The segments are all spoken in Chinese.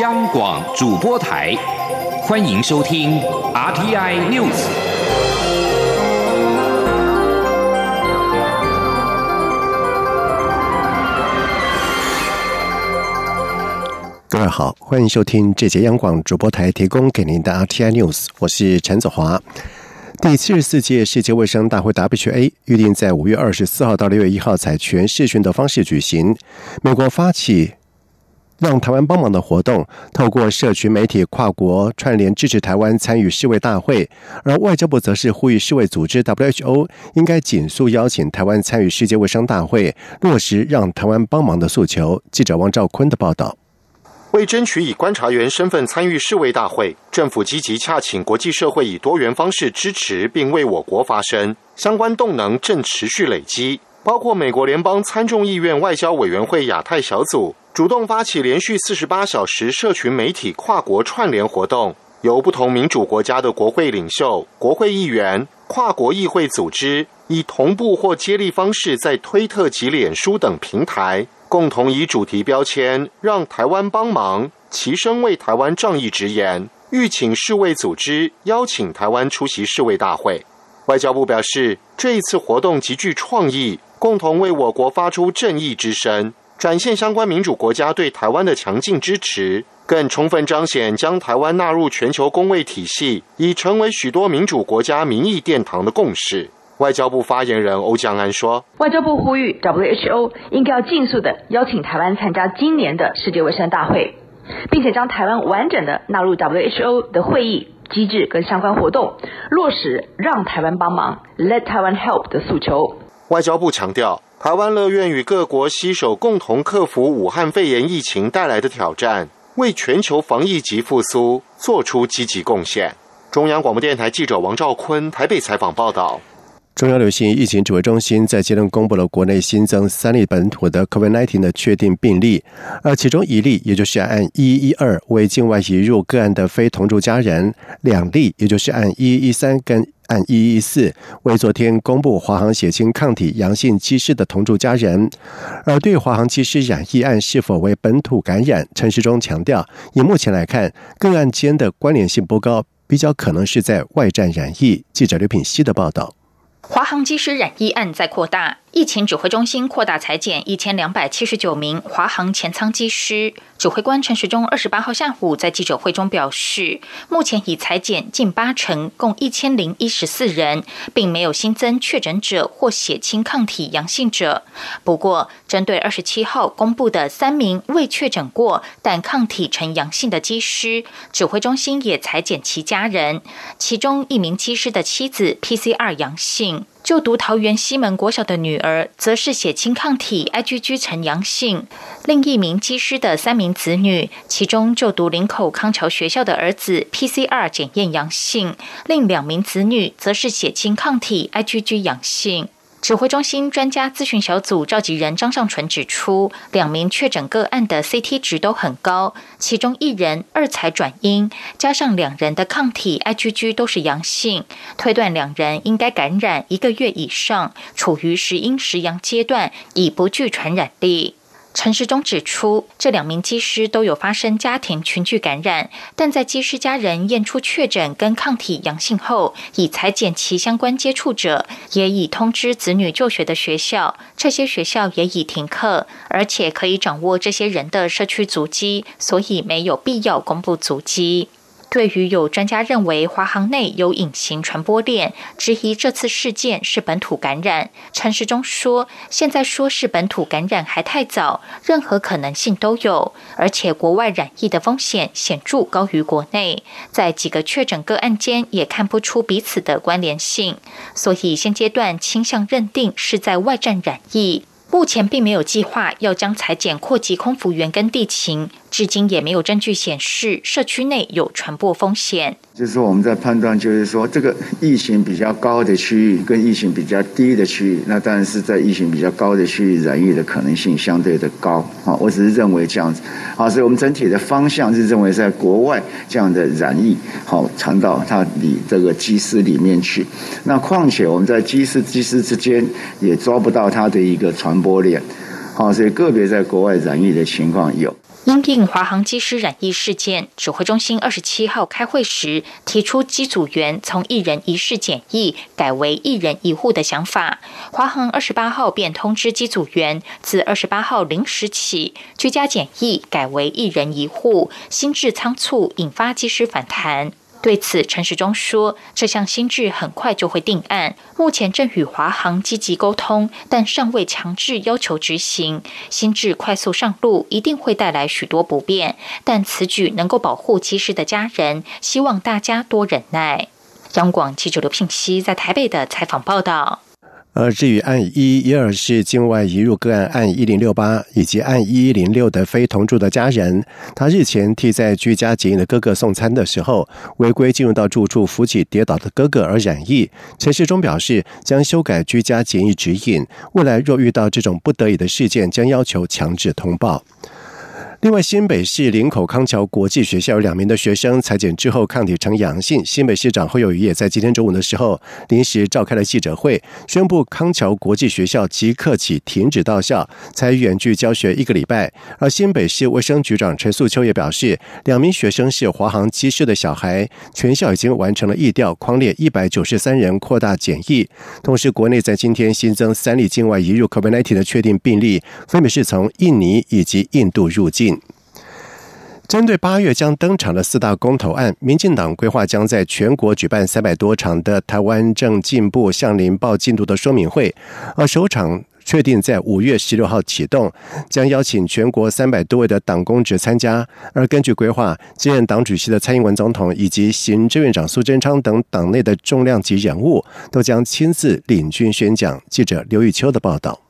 央广主播台，欢迎收听 RTI News。各位好，欢迎收听这节央广主播台提供给您的 RTI News，我是陈子华。第七十四届世界卫生大会 （WHA） 预定在五月二十四号到六月一号采全视讯的方式举行。美国发起。让台湾帮忙的活动，透过社群媒体跨国串联支持台湾参与世卫大会，而外交部则是呼吁世卫组织 WHO 应该紧速邀请台湾参与世界卫生大会，落实让台湾帮忙的诉求。记者王兆坤的报道。为争取以观察员身份参与世卫大会，政府积极洽请国际社会以多元方式支持，并为我国发声，相关动能正持续累积。包括美国联邦参众议院外交委员会亚太小组主动发起连续四十八小时社群媒体跨国串联活动，由不同民主国家的国会领袖、国会议员、跨国议会组织，以同步或接力方式，在推特及脸书等平台，共同以主题标签“让台湾帮忙”齐声为台湾仗义直言，欲请世卫组织邀请台湾出席世卫大会。外交部表示，这一次活动极具创意。共同为我国发出正义之声，展现相关民主国家对台湾的强劲支持，更充分彰显将台湾纳入全球公卫体系，已成为许多民主国家民意殿堂的共识。外交部发言人欧江安说：“外交部呼吁 WHO 应该要尽速的邀请台湾参加今年的世界卫生大会，并且将台湾完整的纳入 WHO 的会议机制跟相关活动，落实让台湾帮忙 Let Taiwan Help 的诉求。”外交部强调，台湾乐愿与各国携手，共同克服武汉肺炎疫情带来的挑战，为全球防疫及复苏做出积极贡献。中央广播电台记者王兆坤台北采访报道。中央流行疫情指挥中心在今天公布了国内新增三例本土的 COVID-19 的确定病例，而其中一例，也就是按一一二为境外移入个案的非同住家人；两例，也就是按一一三跟按一一四为昨天公布华航血清抗体阳性机师的同住家人。而对华航机师染疫案是否为本土感染，陈时中强调，以目前来看，个案间的关联性不高，比较可能是在外站染疫。记者刘品希的报道。华航机师染疫案在扩大，疫情指挥中心扩大裁减一千两百七十九名华航前舱机师。指挥官陈时中二十八号下午在记者会中表示，目前已裁减近八成，共一千零一十四人，并没有新增确诊者或血清抗体阳性者。不过，针对二十七号公布的三名未确诊过但抗体呈阳性的机师，指挥中心也裁减其家人，其中一名机师的妻子 PCR 阳性。就读桃园西门国小的女儿，则是血清抗体 IgG 呈阳性；另一名机师的三名子女，其中就读林口康桥学校的儿子 PCR 检验阳性，另两名子女则是血清抗体 IgG 阳性。指挥中心专家咨询小组召集人张尚纯指出，两名确诊个案的 CT 值都很高，其中一人二才转阴，加上两人的抗体 IgG 都是阳性，推断两人应该感染一个月以上，处于时阴时阳阶段，已不具传染力。陈时中指出，这两名机师都有发生家庭群聚感染，但在机师家人验出确诊跟抗体阳性后，已裁减其相关接触者，也已通知子女就学的学校，这些学校也已停课，而且可以掌握这些人的社区足迹，所以没有必要公布足迹。对于有专家认为华航内有隐形传播链，质疑这次事件是本土感染，陈时中说：“现在说是本土感染还太早，任何可能性都有，而且国外染疫的风险显著高于国内，在几个确诊个案间也看不出彼此的关联性，所以现阶段倾向认定是在外站染疫。”目前并没有计划要将裁剪扩及空服员跟地勤，至今也没有证据显示社区内有传播风险。就是说，我们在判断，就是说，这个疫情比较高的区域跟疫情比较低的区域，那当然是在疫情比较高的区域染疫的可能性相对的高。啊，我只是认为这样子。好，所以我们整体的方向是认为，在国外这样的染疫，好传到它里这个机师里面去。那况且我们在机师机师之间也抓不到它的一个传播链。好，所以个别在国外染疫的情况有。因应华航机师染疫事件，指挥中心二十七号开会时提出，机组员从一人一室检疫改为一人一户的想法。华航二十八号便通知机组员，自二十八号零时起，居家检疫改为一人一户，心智仓促，引发机师反弹。对此，陈时中说：“这项新制很快就会定案，目前正与华航积极沟通，但尚未强制要求执行。新制快速上路，一定会带来许多不便，但此举能够保护机师的家人，希望大家多忍耐。”央广记者刘聘熙在台北的采访报道。而至于案一一二是境外移入个案案一零六八以及案一一零六的非同住的家人，他日前替在居家检疫的哥哥送餐的时候，违规进入到住处扶起跌倒的哥哥而染疫。陈世忠表示，将修改居家检疫指引，未来若遇到这种不得已的事件，将要求强制通报。另外，新北市林口康桥国际学校有两名的学生裁检之后抗体呈阳性。新北市长侯友谊也在今天中午的时候临时召开了记者会，宣布康桥国际学校即刻起停止到校，才远距教学一个礼拜。而新北市卫生局长陈素秋也表示，两名学生是华航机师的小孩，全校已经完成了疫调，框列一百九十三人扩大检疫。同时，国内在今天新增三例境外移入 COVID-19 的确定病例，分别是从印尼以及印度入境。针对八月将登场的四大公投案，民进党规划将在全国举办三百多场的台湾正进步向您报进度的说明会，而首场确定在五月十六号启动，将邀请全国三百多位的党公职参加。而根据规划，现任党主席的蔡英文总统以及行政院长苏贞昌等党内的重量级人物，都将亲自领军宣讲。记者刘玉秋的报道。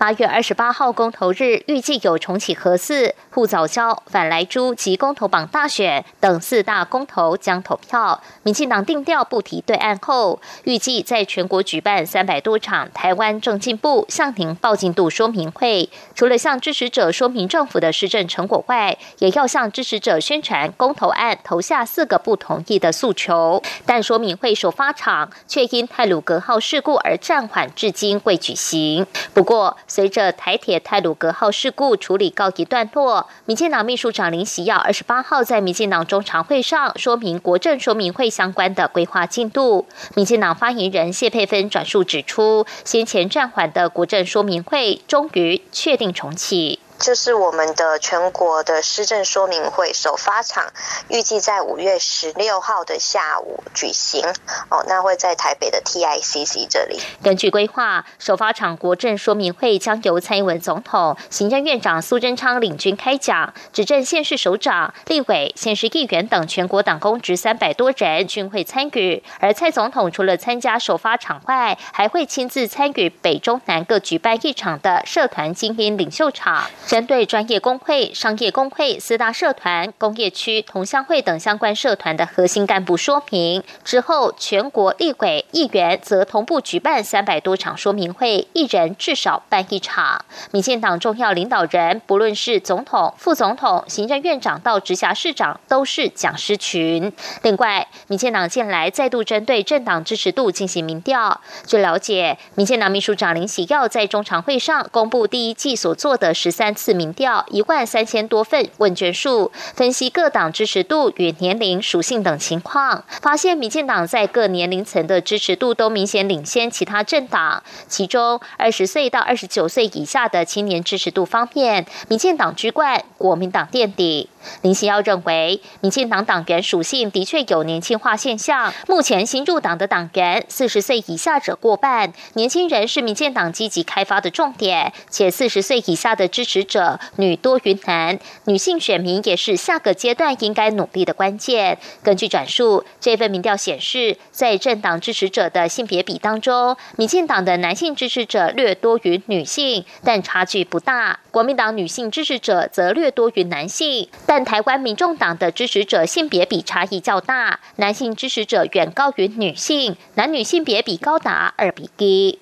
八月二十八号公投日，预计有重启核四、护早教、反来珠及公投榜大选等四大公投将投票。民进党定调不提对岸后，预计在全国举办三百多场台湾正进步向您报进度说明会。除了向支持者说明政府的施政成果外，也要向支持者宣传公投案投下四个不同意的诉求。但说明会首发场却因泰鲁格号事故而暂缓，至今未举行。不过，随着台铁泰鲁格号事故处理告一段落，民进党秘书长林喜耀二十八号在民进党中常会上说明国政说明会相关的规划进度。民进党发言人谢佩芬转述指出，先前暂缓的国政说明会终于确定重启。就是我们的全国的施政说明会首发场，预计在五月十六号的下午举行。哦，那会在台北的 TICC 这里。根据规划，首发场国政说明会将由蔡英文总统、行政院长苏贞昌领军开讲，执政县市首长、立委、县市议员等全国党公职三百多人均会参与。而蔡总统除了参加首发场外，还会亲自参与北中南各举办一场的社团精英领袖场。针对专业工会、商业工会、四大社团、工业区同乡会等相关社团的核心干部说明之后，全国立委议员则同步举办三百多场说明会，一人至少办一场。民进党重要领导人，不论是总统、副总统、行政院长到直辖市长，都是讲师群。另外，民进党近来再度针对政党支持度进行民调。据了解，民进党秘书长林喜耀在中常会上公布第一季所做的十三。次民调一万三千多份问卷数，分析各党支持度与年龄属性等情况，发现民进党在各年龄层的支持度都明显领先其他政党。其中，二十岁到二十九岁以下的青年支持度方面，民进党居冠，国民党垫底。林希耀认为，民进党党员属性的确有年轻化现象。目前新入党的党员，四十岁以下者过半，年轻人是民进党积极开发的重点，且四十岁以下的支持者女多于男，女性选民也是下个阶段应该努力的关键。根据转述，这份民调显示，在政党支持者的性别比当中，民进党的男性支持者略多于女性，但差距不大。国民党女性支持者则略多于男性。但台湾民众党的支持者性别比差异较大，男性支持者远高于女性，男女性别比高达二比一。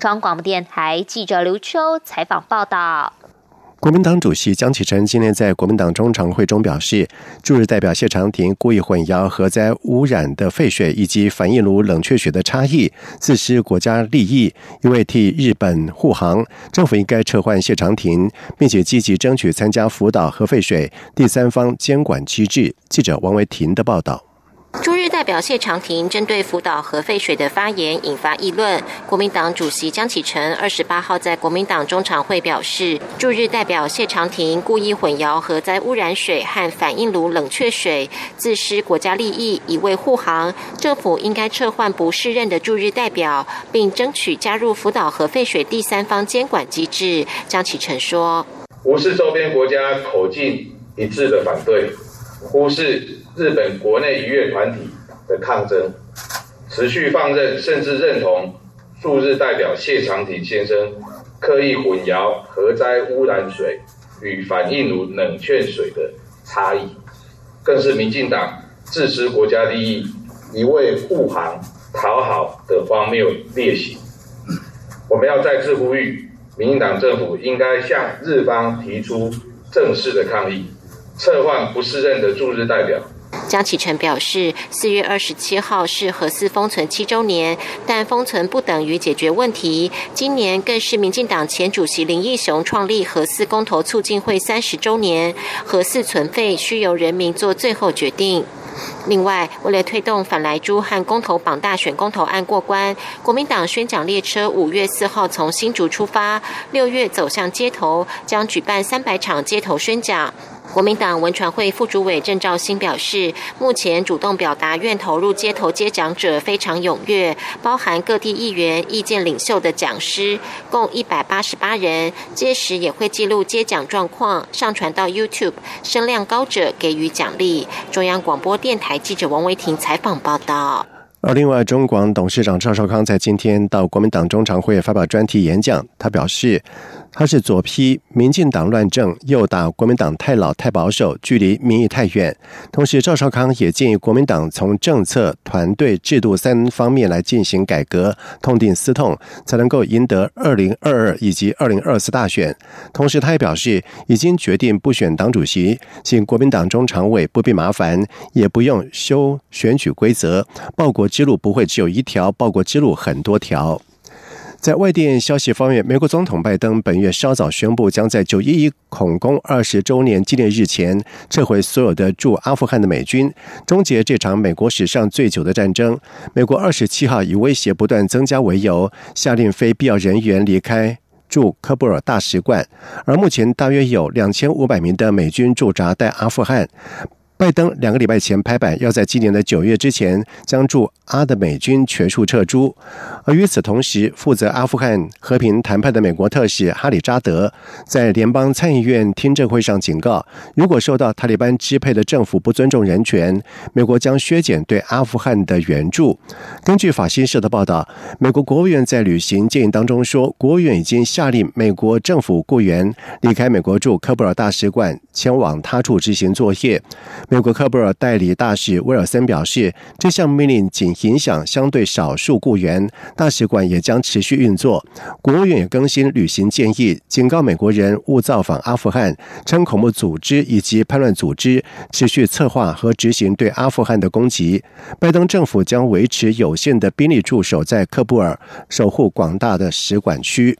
中央广播电台记者刘秋采访报道。国民党主席江启臣今天在国民党中常会中表示，驻日代表谢长廷故意混淆核灾污染的废水以及反应炉冷却水的差异，自失国家利益，因为替日本护航，政府应该撤换谢长廷，并且积极争取参加福岛核废水第三方监管机制。记者王维婷的报道。驻日代表谢长廷针对福岛核废水的发言引发议论。国民党主席江启臣二十八号在国民党中常会表示，驻日代表谢长廷故意混淆核灾污染水和反应炉冷却水，自失国家利益，一味护航。政府应该撤换不适任的驻日代表，并争取加入福岛核废水第三方监管机制。江启臣说：“无视周边国家口径一致的反对，忽视。”日本国内渔业团体的抗争，持续放任甚至认同驻日代表谢长廷先生刻意混淆核灾污染水与反应炉冷却水的差异，更是民进党自私国家利益、一味护航讨好的荒谬劣行。我们要再次呼吁，民进党政府应该向日方提出正式的抗议，撤换不适任的驻日代表。江启臣表示，四月二十七号是核四封存七周年，但封存不等于解决问题。今年更是民进党前主席林义雄创立核四公投促进会三十周年，核四存废需由人民做最后决定。另外，为了推动反莱猪和公投榜大选公投案过关，国民党宣讲列车五月四号从新竹出发，六月走向街头，将举办三百场街头宣讲。国民党文传会副主委郑兆兴表示，目前主动表达愿投入街头接讲者非常踊跃，包含各地议员、意见领袖的讲师，共一百八十八人。届时也会记录接讲状况，上传到 YouTube，声量高者给予奖励。中央广播电台记者王维婷采访报道。而另外，中广董事长赵少康在今天到国民党中常会发表专题演讲，他表示。他是左批民进党乱政，右打国民党太老太保守，距离民意太远。同时，赵少康也建议国民党从政策、团队、制度三方面来进行改革，痛定思痛，才能够赢得二零二二以及二零二四大选。同时，他也表示已经决定不选党主席，请国民党中常委不必麻烦，也不用修选举规则。报国之路不会只有一条，报国之路很多条。在外电消息方面，美国总统拜登本月稍早宣布，将在九一一恐攻二十周年纪念日前撤回所有的驻阿富汗的美军，终结这场美国史上最久的战争。美国二十七号以威胁不断增加为由，下令非必要人员离开驻科布尔大使馆，而目前大约有两千五百名的美军驻扎在阿富汗。拜登两个礼拜前拍板，要在今年的九月之前将驻阿的美军全数撤出。而与此同时，负责阿富汗和平谈判的美国特使哈里扎德在联邦参议院听证会上警告，如果受到塔利班支配的政府不尊重人权，美国将削减对阿富汗的援助。根据法新社的报道，美国国务院在履行建议当中说，国务院已经下令美国政府雇员离开美国驻科布尔大使馆，前往他处执行作业。美国科布尔代理大使威尔森表示，这项命令仅影响相对少数雇员，大使馆也将持续运作。国务院也更新旅行建议，警告美国人勿造访阿富汗，称恐怖组织以及叛乱组织持续策划和执行对阿富汗的攻击。拜登政府将维持有限的兵力驻守在喀布尔，守护广大的使馆区。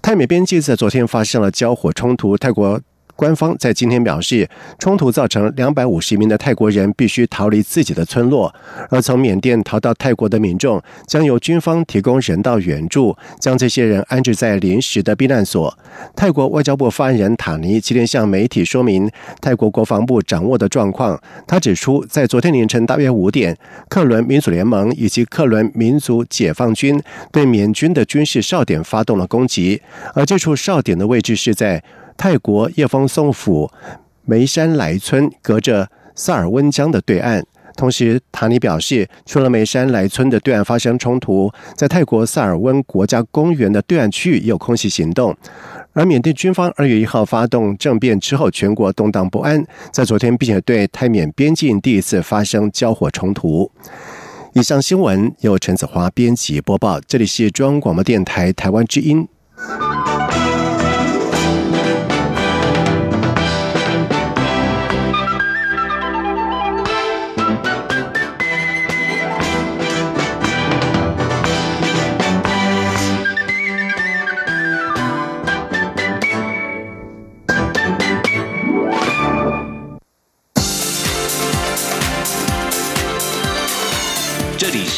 泰美边境在昨天发生了交火冲突，泰国。官方在今天表示，冲突造成两百五十名的泰国人必须逃离自己的村落，而从缅甸逃到泰国的民众将由军方提供人道援助，将这些人安置在临时的避难所。泰国外交部发言人塔尼今天向媒体说明泰国国防部掌握的状况。他指出，在昨天凌晨大约五点，克伦民主联盟以及克伦民族解放军对缅军的军事哨点发动了攻击，而这处哨点的位置是在。泰国叶峰宋府梅山来村隔着萨尔温江的对岸。同时，塔尼表示，除了梅山来村的对岸发生冲突，在泰国萨尔温国家公园的对岸区域也有空袭行动。而缅甸军方二月一号发动政变之后，全国动荡不安，在昨天并且对泰缅边境第一次发生交火冲突。以上新闻由陈子华编辑播报，这里是中央广播电台台湾之音。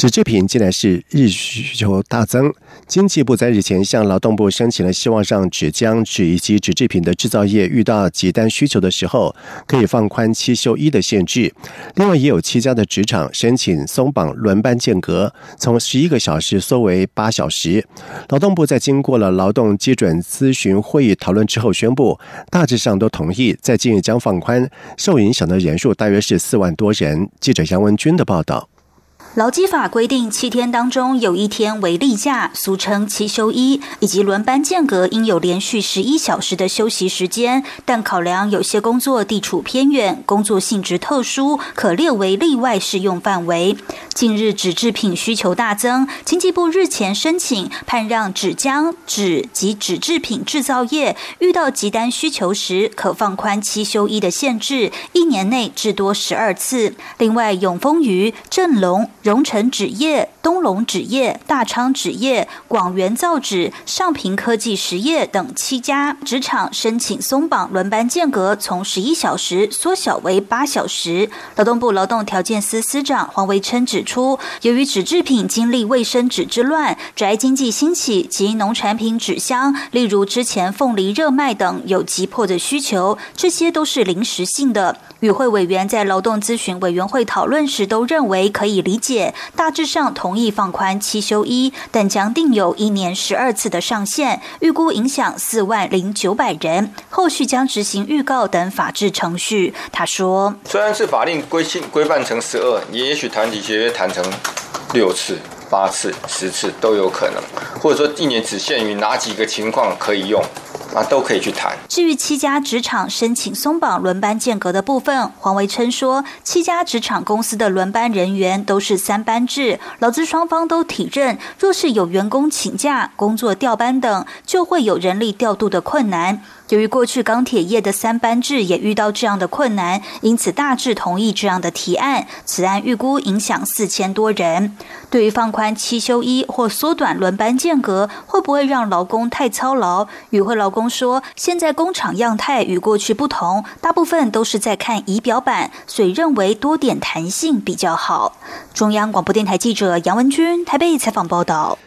纸制品近来是日需求大增。经济部在日前向劳动部申请了，希望让纸浆、纸以及纸制品的制造业遇到急单需求的时候，可以放宽七休一的限制。另外，也有七家的纸厂申请松绑轮班间隔，从十一个小时缩为八小时。劳动部在经过了劳动基准咨询会议讨论之后，宣布大致上都同意，在近日将放宽。受影响的人数大约是四万多人。记者杨文军的报道。劳基法规定，七天当中有一天为例假，俗称七休一，以及轮班间隔应有连续十一小时的休息时间。但考量有些工作地处偏远，工作性质特殊，可列为例外适用范围。近日纸制品需求大增，经济部日前申请判让纸浆、纸及纸制品制造业遇到急单需求时，可放宽七休一的限制，一年内至多十二次。另外，永丰鱼、正隆。荣成纸业、东龙纸业、大昌纸业、广元造纸、上平科技实业等七家纸厂申请松绑轮班间隔，从十一小时缩小为八小时。劳动部劳动条件司司长黄维琛指出，由于纸制品经历卫生纸之乱、宅经济兴起及农产品纸箱，例如之前凤梨热卖等有急迫的需求，这些都是临时性的。与会委员在劳动咨询委员会讨论时都认为可以理解，大致上同意放宽七休一，但将定有一年十二次的上限，预估影响四万零九百人，后续将执行预告等法制程序。他说：“虽然是法令规定规范成十二，也许团体协约谈成六次、八次、十次都有可能，或者说一年只限于哪几个情况可以用。”那，都可以去谈。至于七家职场申请松绑轮班间隔的部分，黄维称说，七家职场公司的轮班人员都是三班制，劳资双方都体认，若是有员工请假、工作调班等，就会有人力调度的困难。由于过去钢铁业的三班制也遇到这样的困难，因此大致同意这样的提案。此案预估影响四千多人。对于放宽七休一或缩短轮班间隔，会不会让劳工太操劳？与会劳工说，现在工厂样态与过去不同，大部分都是在看仪表板，所以认为多点弹性比较好。中央广播电台记者杨文君台北采访报道。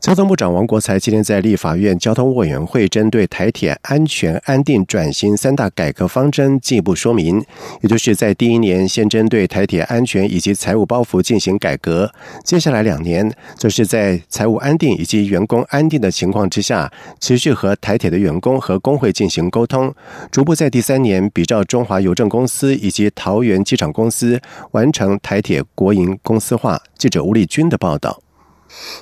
交通部长王国才今天在立法院交通委员会针对台铁安全安定转型三大改革方针进一步说明，也就是在第一年先针对台铁安全以及财务包袱进行改革，接下来两年则是在财务安定以及员工安定的情况之下，持续和台铁的员工和工会进行沟通，逐步在第三年比照中华邮政公司以及桃园机场公司完成台铁国营公司化。记者吴立军的报道。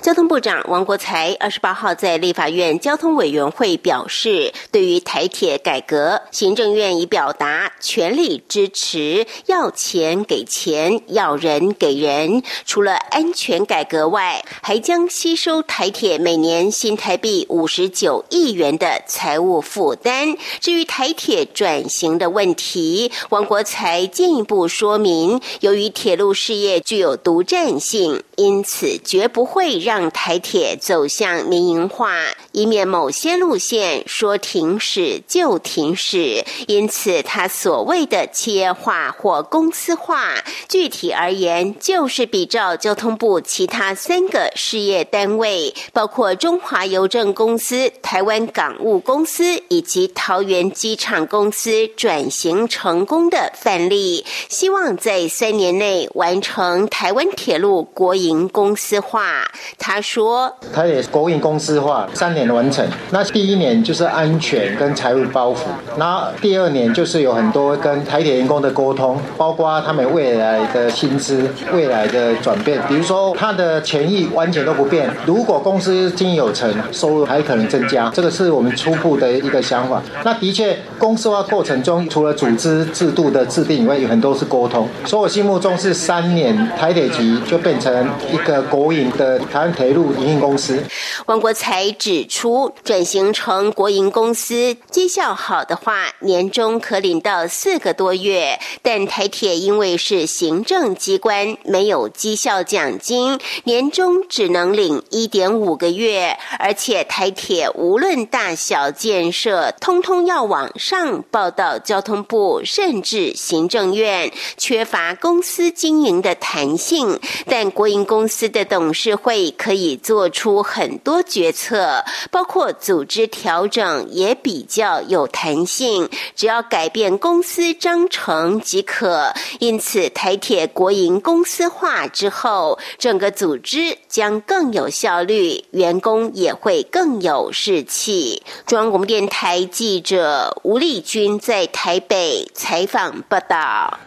交通部长王国才二十八号在立法院交通委员会表示，对于台铁改革，行政院已表达全力支持，要钱给钱，要人给人。除了安全改革外，还将吸收台铁每年新台币五十九亿元的财务负担。至于台铁转型的问题，王国才进一步说明，由于铁路事业具有独占性，因此绝不会。会让台铁走向民营化，以免某些路线说停驶就停驶。因此，他所谓的企业化或公司化，具体而言，就是比照交通部其他三个事业单位，包括中华邮政公司、台湾港务公司以及桃园机场公司转型成功的范例，希望在三年内完成台湾铁路国营公司化。他说：“他也国营公司化三年完成，那第一年就是安全跟财务包袱，那第二年就是有很多跟台铁员工的沟通，包括他们未来的薪资、未来的转变。比如说他的权益完全都不变，如果公司经营有成，收入还可能增加，这个是我们初步的一个想法。那的确，公司化过程中，除了组织制度的制定以外，有很多是沟通。所以我心目中是三年台铁局就变成一个国营的。”台湾铁路营运公司。王国才指出，转型成国营公司，绩效好的话，年终可领到四个多月。但台铁因为是行政机关，没有绩效奖金，年终只能领一点五个月。而且台铁无论大小建设，通通要往上报到交通部，甚至行政院，缺乏公司经营的弹性。但国营公司的董事会会可以做出很多决策，包括组织调整也比较有弹性，只要改变公司章程即可。因此，台铁国营公司化之后，整个组织将更有效率，员工也会更有士气。中央广播电台记者吴丽君在台北采访报道。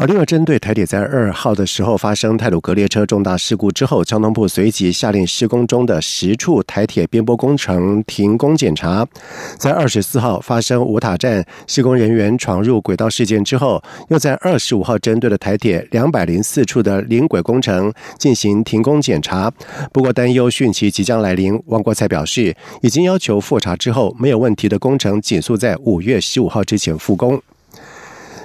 而另外，针对台铁在二号的时候发生泰鲁格列车重大事故之后，交通部随即下令施工中的十处台铁边坡工程停工检查。在二十四号发生五塔站施工人员闯入轨道事件之后，又在二十五号针对了台铁两百零四处的临轨工程进行停工检查。不过，担忧汛期即将来临，王国才表示，已经要求复查之后没有问题的工程，紧速在五月十五号之前复工。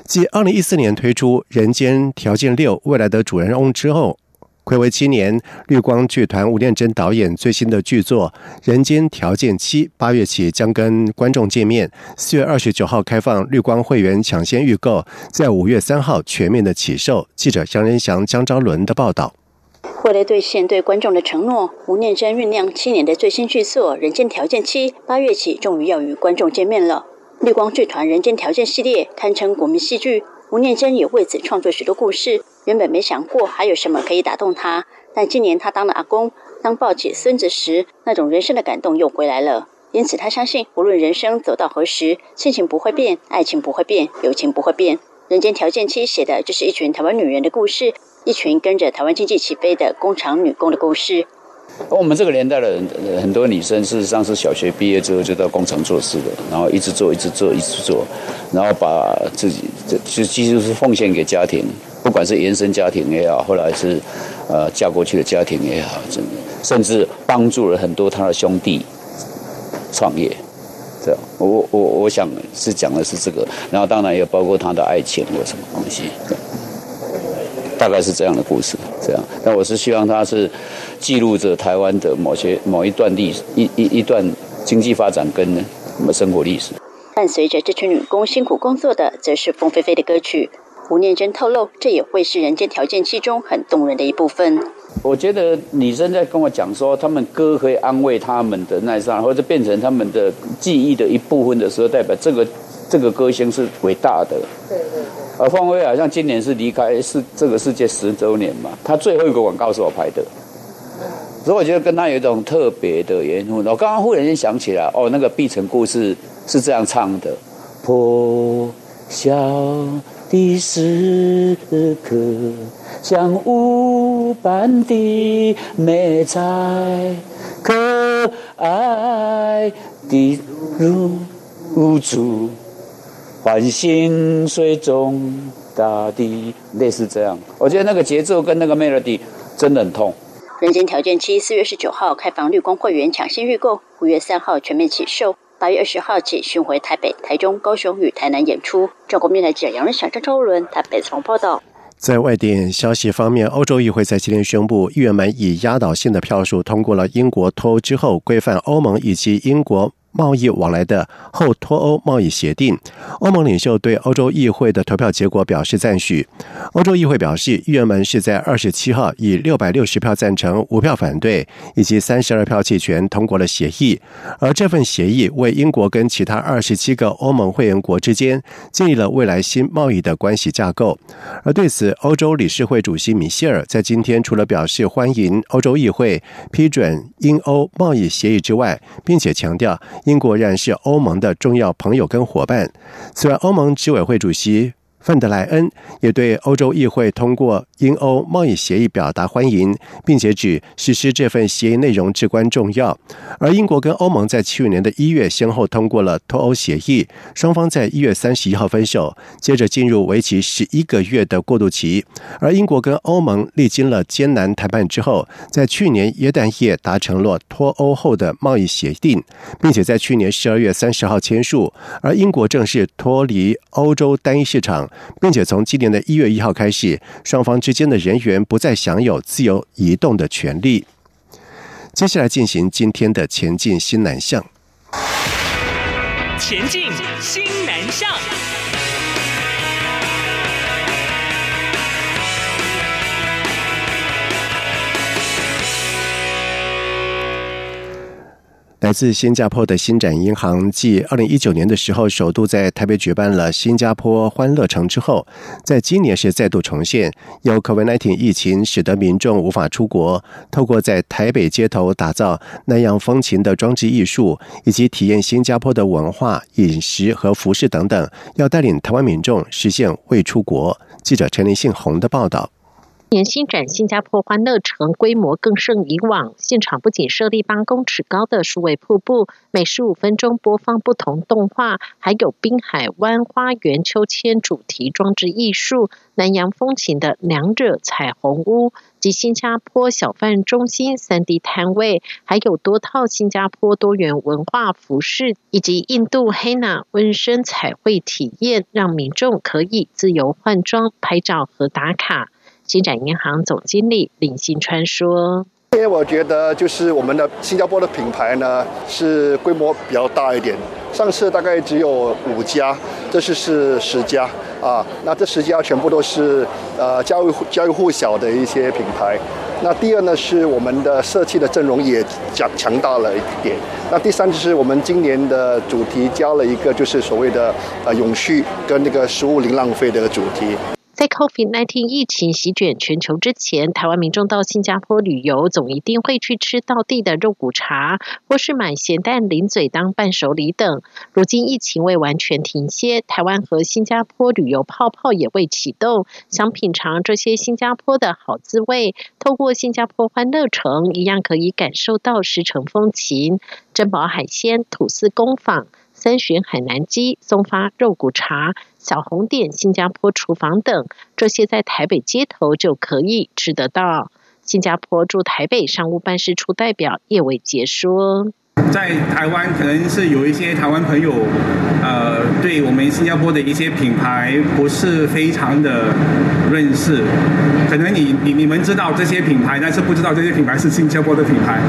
继二零一四年推出《人间条件六》未来的主人翁之后，暌违七年，绿光剧团吴念真导演最新的剧作《人间条件七》八月起将跟观众见面。四月二十九号开放绿光会员抢先预购，在五月三号全面的起售。记者杨仁祥、江昭伦的报道。为了兑现对观众的承诺，吴念真酝酿七年的最新剧作《人间条件七》八月起终于要与观众见面了。绿光剧团《人间条件》系列堪称国民戏剧，吴念真也为此创作许多故事。原本没想过还有什么可以打动他，但今年他当了阿公，当抱起孙子时，那种人生的感动又回来了。因此，他相信无论人生走到何时，亲情不会变，爱情不会变，友情不会变。《人间条件七》写的就是一群台湾女人的故事，一群跟着台湾经济起飞的工厂女工的故事。我们这个年代的人，很多女生事实上是小学毕业之后就到工厂做事的，然后一直做，一直做，一直做，然后把自己这就几乎是奉献给家庭，不管是原生家庭也好，后来是呃嫁过去的家庭也好，甚甚至帮助了很多他的兄弟创业。这样，我我我想是讲的是这个，然后当然也包括他的爱情或什么东西。大概是这样的故事，这样。但我是希望他是记录着台湾的某些某一段历史，一一一段经济发展跟我们生活历史。伴随着这群女工辛苦工作的，则是凤飞飞的歌曲。吴念真透露，这也会是《人间条件七》中很动人的一部分。我觉得女生在跟我讲说，他们歌可以安慰他们的那上，或者变成他们的记忆的一部分的时候，代表这个这个歌星是伟大的。对对。而方威好像今年是离开是这个世界十周年嘛，他最后一个广告是我拍的，所以我觉得跟他有一种特别的缘分。我刚刚忽然间想起来，哦，那个《碧城故事》是这样唱的：破晓的时刻，像雾般的美在，可爱的如珠。唤醒水中大地，类似这样。我觉得那个节奏跟那个 melody 真的很痛。人间条件七，四月十九号开放绿光会员抢先预购，五月三号全面起售，八月二十号起巡回台北、台中、高雄与台南演出。中国面台记者杨仁祥、张超伦台北从报道。在外电消息方面，欧洲议会在今天宣布，议员们以压倒性的票数通过了英国脱欧之后规范欧盟以及英国。贸易往来的后脱欧贸易协定，欧盟领袖对欧洲议会的投票结果表示赞许。欧洲议会表示，议员们是在二十七号以六百六十票赞成、五票反对以及三十二票弃权通过了协议。而这份协议为英国跟其他二十七个欧盟会员国之间建立了未来新贸易的关系架构。而对此，欧洲理事会主席米歇尔在今天除了表示欢迎欧洲议会批准英欧贸易协议之外，并且强调。英国仍然是欧盟的重要朋友跟伙伴。此外，欧盟执委会主席范德莱恩也对欧洲议会通过英欧贸易协议表达欢迎，并且指实施这份协议内容至关重要。而英国跟欧盟在去年的一月先后通过了脱欧协议，双方在一月三十一号分手，接着进入为期十一个月的过渡期。而英国跟欧盟历经了艰难谈判之后，在去年耶诞夜达成了脱欧后的贸易协定，并且在去年十二月三十号签署。而英国正式脱离欧洲单一市场。并且从今年的一月一号开始，双方之间的人员不再享有自由移动的权利。接下来进行今天的前进新南向。前进新南向。来自新加坡的新展银行，继二零一九年的时候首度在台北举办了新加坡欢乐城之后，在今年是再度重现。由 COVID-19 疫情使得民众无法出国，透过在台北街头打造南洋风情的装置艺术，以及体验新加坡的文化、饮食和服饰等等，要带领台湾民众实现未出国。记者陈林信宏的报道。年新展新加坡欢乐城规模更胜以往，现场不仅设立八公尺高的数位瀑布，每十五分钟播放不同动画，还有滨海湾花园秋千主题装置艺术、南洋风情的两者彩虹屋及新加坡小贩中心三 D 摊位，还有多套新加坡多元文化服饰以及印度黑娜纹身彩绘体验，让民众可以自由换装、拍照和打卡。新展银行总经理林新川说：“因为我觉得，就是我们的新加坡的品牌呢，是规模比较大一点。上次大概只有五家，这次是十家啊。那这十家全部都是呃家喻家喻户晓的一些品牌。那第二呢，是我们的设计的阵容也强强大了一点。那第三就是我们今年的主题加了一个，就是所谓的呃永续跟那个食物零浪费的主题。”在 COVID-19 疫情席卷全球之前，台湾民众到新加坡旅游，总一定会去吃到地的肉骨茶，或是买咸蛋零嘴当伴手礼等。如今疫情未完全停歇，台湾和新加坡旅游泡泡也未启动，想品尝这些新加坡的好滋味，透过新加坡欢乐城，一样可以感受到石城风情、珍宝海鲜、吐司工坊。三旬海南鸡、松发肉骨茶、小红点新加坡厨房等，这些在台北街头就可以吃得到。新加坡驻台北商务办事处代表叶伟杰说。在台湾可能是有一些台湾朋友，呃，对我们新加坡的一些品牌不是非常的认识。可能你你你们知道这些品牌，但是不知道这些品牌是新加坡的品牌。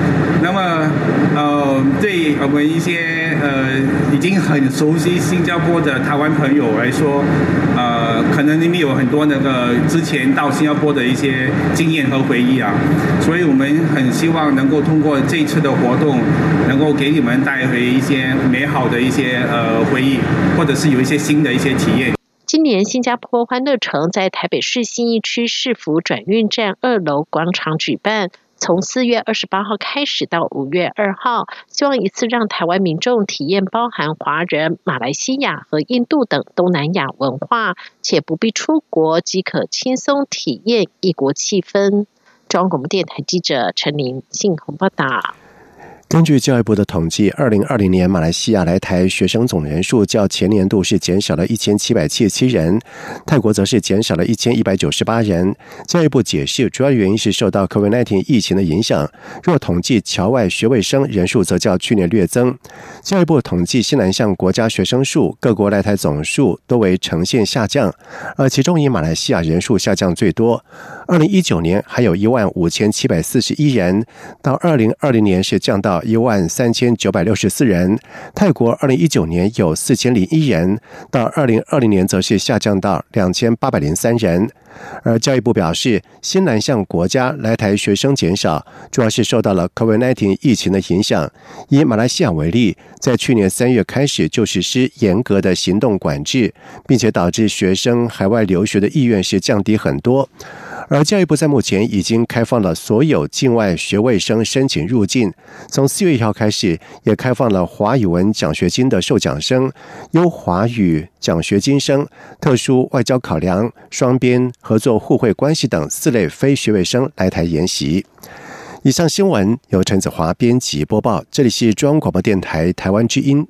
那么，呃，对我们一些呃已经很熟悉新加坡的台湾朋友来说，呃，可能你们有很多那个之前到新加坡的一些经验和回忆啊。所以我们很希望能够通过这次的活动。能够给你们带回一些美好的一些呃回忆，或者是有一些新的一些体验。今年新加坡欢乐城在台北市信义区市府转运站二楼广场举办，从四月二十八号开始到五月二号，希望一次让台湾民众体验包含华人、马来西亚和印度等东南亚文化，且不必出国即可轻松体验异国气氛。中央广播电台记者陈琳信鸿报道。根据教育部的统计，二零二零年马来西亚来台学生总人数较前年度是减少了一千七百七十七人，泰国则是减少了一千一百九十八人。教育部解释，主要原因是受到 COVID-19 疫情的影响。若统计侨外学位生人数，则较去年略增。教育部统计西南向国家学生数，各国来台总数都为呈现下降，而其中以马来西亚人数下降最多。二零一九年还有一万五千七百四十一人，到二零二零年是降到。一万三千九百六十四人，泰国二零一九年有四千零一人，到二零二零年则是下降到两千八百零三人。而教育部表示，新南向国家来台学生减少，主要是受到了 COVID-19 疫情的影响。以马来西亚为例，在去年三月开始就实施严格的行动管制，并且导致学生海外留学的意愿是降低很多。而教育部在目前已经开放了所有境外学位生申请入境，从四月一号开始，也开放了华语文奖学金的受奖生、优华语奖学金生、特殊外交考量、双边合作互惠关系等四类非学位生来台研习。以上新闻由陈子华编辑播报，这里是中央广播电台台湾之音。